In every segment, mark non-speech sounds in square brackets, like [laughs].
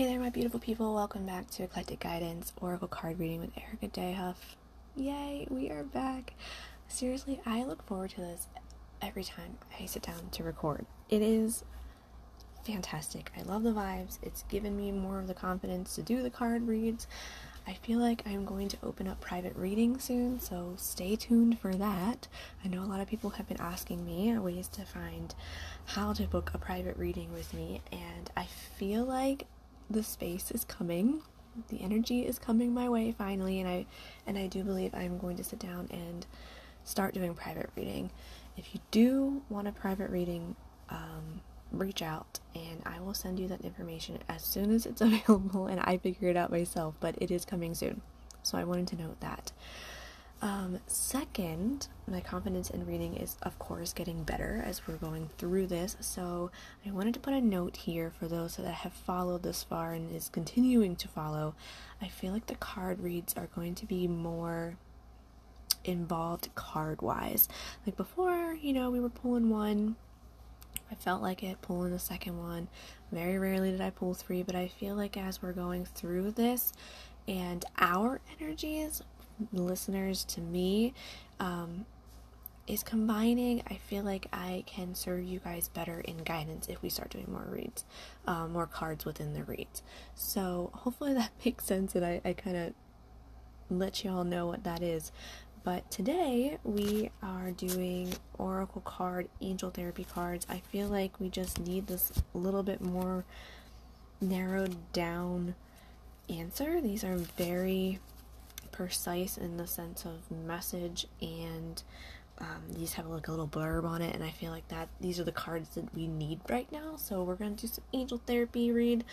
Hey there, my beautiful people. Welcome back to Eclectic Guidance Oracle Card Reading with Erika Dehoff. Yay, we are back. Seriously, I look forward to this every time I sit down to record. It is fantastic. I love the vibes. It's given me more of the confidence to do the card reads. I feel like I'm going to open up private reading soon, so stay tuned for that. I know a lot of people have been asking me ways to find how to book a private reading with me, and I feel like the space is coming. The energy is coming my way finally, and I and I do believe I'm going to sit down and start doing private reading. If you do want a private reading, um, reach out and I will send you that information as soon as it's [laughs] available and I figure it out myself, but it is coming soon. So I wanted to note that. Um, second, my confidence in reading is, of course, getting better as we're going through this. So I wanted to put a note here for those that have followed this far and is continuing to follow. I feel like the card reads are going to be more involved card wise. Like before, you know, we were pulling one. I felt like it pulling the second one. Very rarely did I pull three, but I feel like as we're going through this and our energies listeners to me um, is combining. I feel like I can serve you guys better in guidance if we start doing more reads, um, more cards within the reads. So hopefully that [laughs] makes sense and I, I kind of let y'all know what that is. But today we are doing Oracle card, Angel Therapy cards. I feel like we just need this little bit more narrowed down answer. These are very precise in the sense of message and um, these have like a little blurb on it and i feel like that these are the cards that we need right now. So we're to do some angel therapy read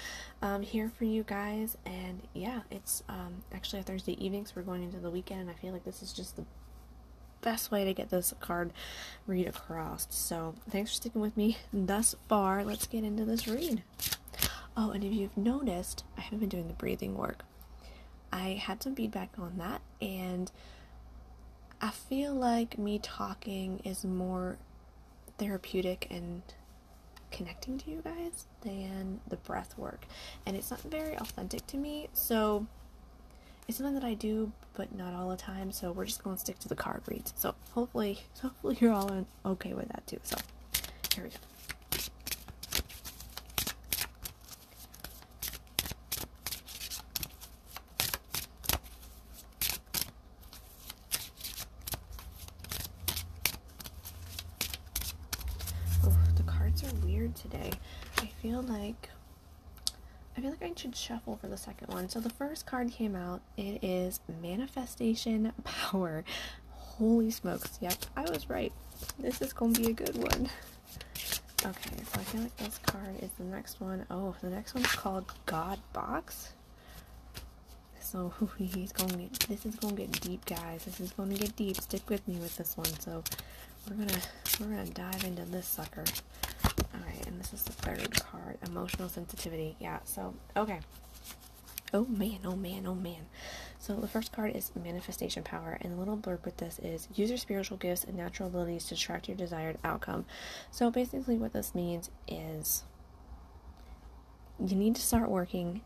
um, here for you guys. And yeah it's um, actually a thursday evening so we're going into the weekend and i feel like this is just the best way to get this card read across. So thanks for sticking with me thus far. Let's get into this read. Oh and if you've noticed i haven't been doing the breathing work I had some feedback on that, and I feel like me talking is more therapeutic and connecting to you guys than the breath work. And it's not very authentic to me, so it's something that I do, but not all the time. So we're just going to stick to the card reads. So hopefully, [laughs] hopefully you're all okay with that too. So here we go. Today. I feel like I feel like I should shuffle for the second one. So the first card came out. It is Manifestation [laughs] Power. Holy smokes. Yep, I was right. This is going to be a good one. Okay, so I feel like this card is the next one. Oh, the next one's called God Box. So [laughs] he's going get, this is going to get deep, guys. This is going to get deep. Stick with me with this one. So we're to, we're to dive into this sucker. And this is the third card. Emotional sensitivity. Yeah, so, okay. Oh man, oh man, oh man. So the first card is manifestation power, and the little blurb with this is use your spiritual gifts and natural abilities to attract your desired outcome. So basically, what this means is you need to start working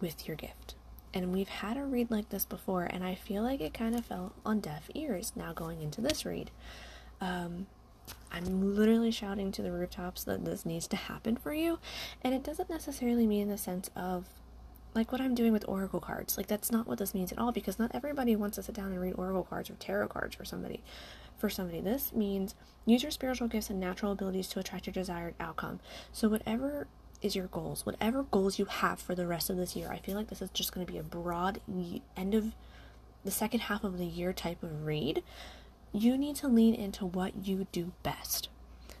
with your gift. And we've had a read like this before, and I feel like it kind of fell on deaf ears now going into this read. Um, I'm literally shouting to the rooftops that this needs to happen for you. And it doesn't necessarily mean the sense of like what I'm doing with oracle cards. Like that's not what this means at all because not everybody wants to sit down and read oracle cards or tarot cards for somebody. For somebody, this means use your spiritual gifts and natural abilities to attract your desired outcome. So whatever is your goals, whatever goals you have for the rest of this year, I feel like this is just going to be a broad end of the second half of the year type of read you need to lean into what you do best.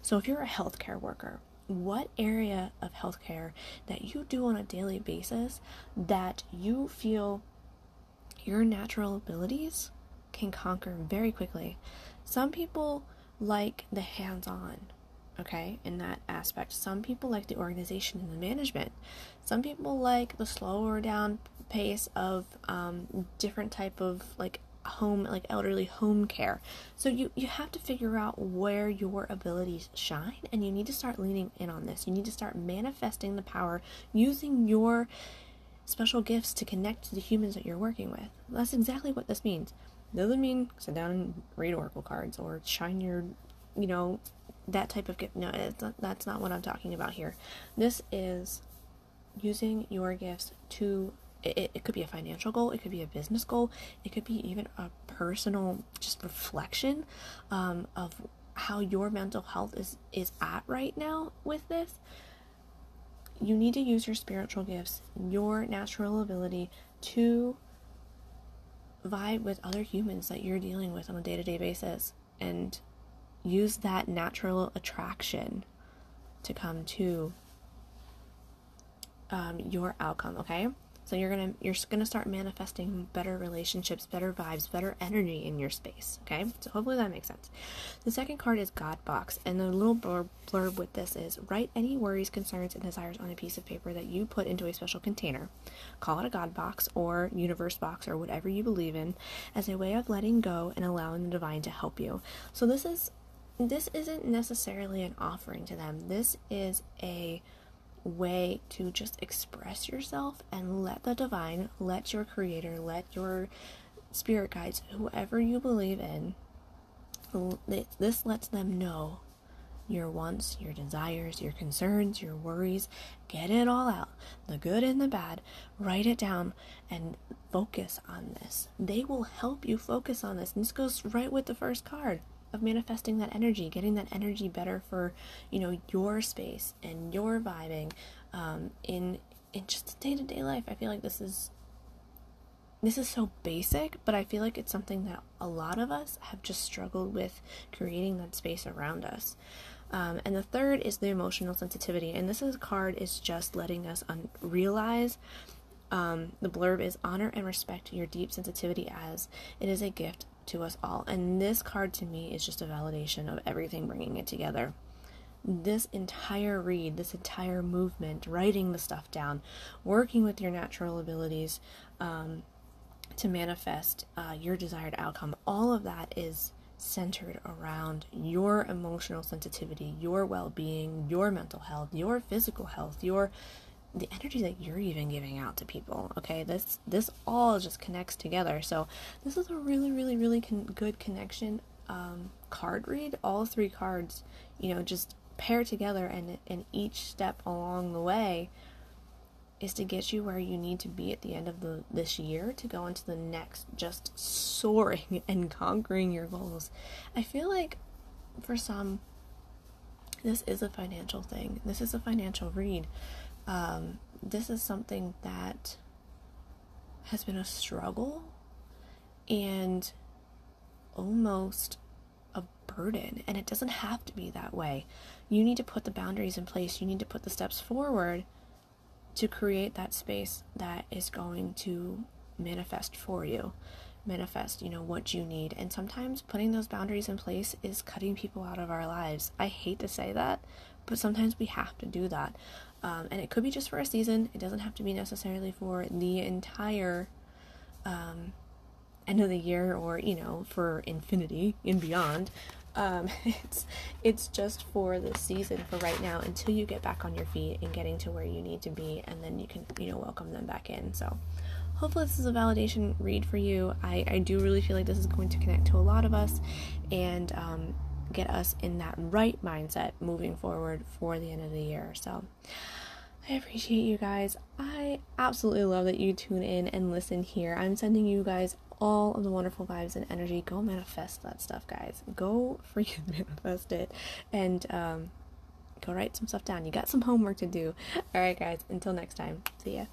So, if you're a healthcare worker, what area of healthcare that you do on a daily basis that you feel your natural abilities can conquer very quickly? Some people like the hands on, okay, in that aspect. Some people like the organization and the management. Some people like the slower down pace of um, different type of like home like elderly home care. So you you have to figure out where your abilities shine and you need to start leaning in on this. You need to start manifesting the power using your special gifts to connect to the humans that you're working with. That's exactly what this means. Doesn't mean sit down and read oracle cards or shine your you know that type of gift. No not, that's not what i'm talking about here. This is using your gifts to it, it could be a financial goal it could be a business goal it could be even a personal just reflection um, of how your mental health is is at right now with this. You need to use your spiritual gifts your natural ability to vibe with other humans that you're dealing with on a day-to-day basis and use that natural attraction to come to um, your outcome okay so you're gonna you're gonna start manifesting better relationships, better vibes, better energy in your space. Okay, so hopefully that makes sense. The second card is God box, and the little blurb, blurb with this is write any worries, concerns, and desires on a piece of paper that you put into a special container. Call it a God box or universe box or whatever you believe in, as a way of letting go and allowing the divine to help you. So this is this isn't necessarily an offering to them. This is a way to just express yourself and let the divine, let your creator, let your spirit guides, whoever you believe in, this lets them know your wants, your desires, your concerns, your worries. Get it all out the good and the bad. Write it down and focus on this. They will help you focus on this. And this goes right with the first card of manifesting that energy, getting that energy better for, you know, your space and your vibing um, in in just day to day life. I feel like this is this is so basic, but I feel like it's something that a lot of us have just struggled with creating that space around us. Um, and the third is the emotional sensitivity, and this is card is just letting us un- realize. Um, the blurb is honor and respect your deep sensitivity as it is a gift to us all. And this card to me is just a validation of everything bringing it together. This entire read, this entire movement, writing the stuff down, working with your natural abilities um, to manifest uh, your desired outcome, all of that is centered around your emotional sensitivity, your well being, your mental health, your physical health, your the energy that you're even giving out to people okay? This this all just connects together. So this is a really really really con- good connection um, card read. All three cards you know just pair together and and each step along the way is to get you where you need to be at the end of the this year to go into the next just soaring [laughs] and conquering your goals. I feel like for some this is a financial thing. This is a financial read um, this is something that has been a struggle and almost a burden. And it doesn't have to be that way. You need to put the boundaries in place, you need to put the steps forward to create that space that is going to manifest for you manifest you know what you need and sometimes putting those boundaries in place is cutting people out of our lives i hate to say that but sometimes we have to do that um, and it could be just for a season. It doesn't have to be necessarily for the entire um, end of the year or you know for infinity and beyond. Um, [laughs] it's it's just for the season for right now until you get back on your feet and getting to where you need to be, and then you can you know welcome them back in. So hopefully this is a validation read for you. I I do really feel like this is going to connect to a lot of us, and um, get us in that right mindset moving forward for the end of the year. So I appreciate you guys. I absolutely love that you tune in and listen here. I'm sending you guys all of the wonderful vibes and energy. Go manifest that stuff, guys. Go freaking [laughs] manifest it. And um, go write some stuff down. You got some homework to do. All right, guys. Until next time. See ya.